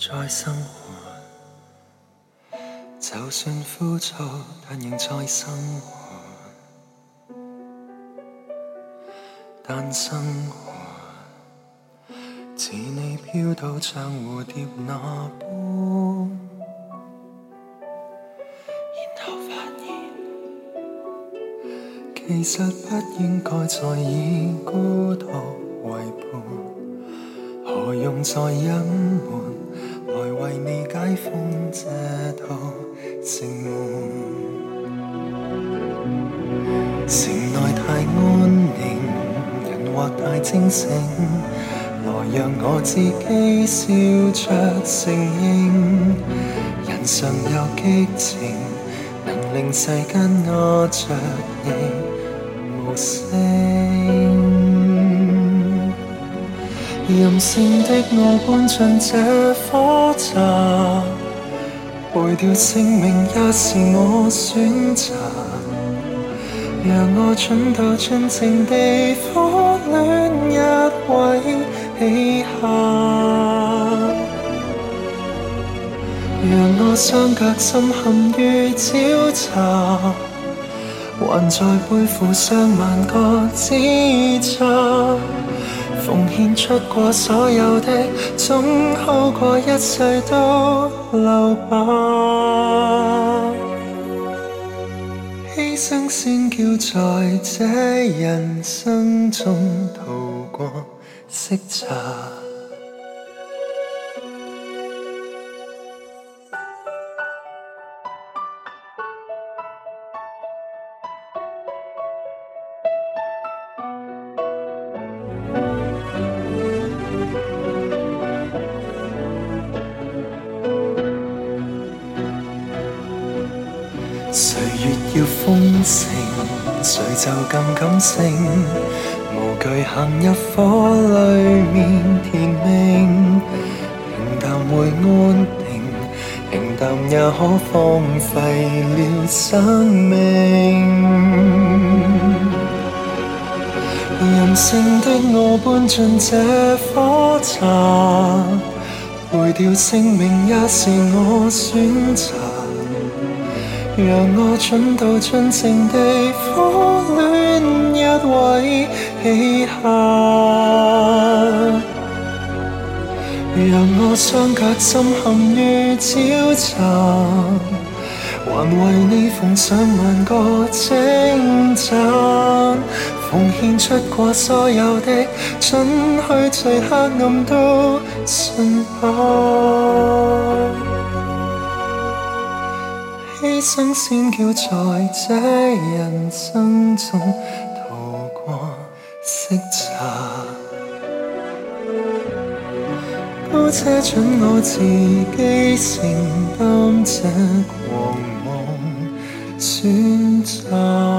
再生活，就算枯燥，但仍在生活。但生活似你飘到像蝴蝶那般，然后发现其实不应该再以孤独为伴，何用再隐瞒？为你解封这道城门。城内太安宁，人或太清醒，来让我自己笑着承认，人常有激情，能令世间我着意无声。任性的我搬进这火闸，毁掉性命也是我选择。让我蠢到尽情地苦恋一位起下，让我双脚深陷于沼泽，还在背负上万个指责。奉献出过所有的，总好过一世都留白。牺牲先叫在这人生中逃过色茶。要丰盛，谁就更感性？无惧行入火里面甜命，平淡会安定，平淡也可荒废了生命。任性的我搬进这火闸，毁掉性命也是我选择。让我蠢到尽情地苦恋一位起下，让我双脚深陷于沼泽，还为你奉上万个称赞，奉献出过所有的，准许最黑暗都信吧。牺牲先叫在这人生中逃过色泽，姑且准我自己承担这狂妄选择。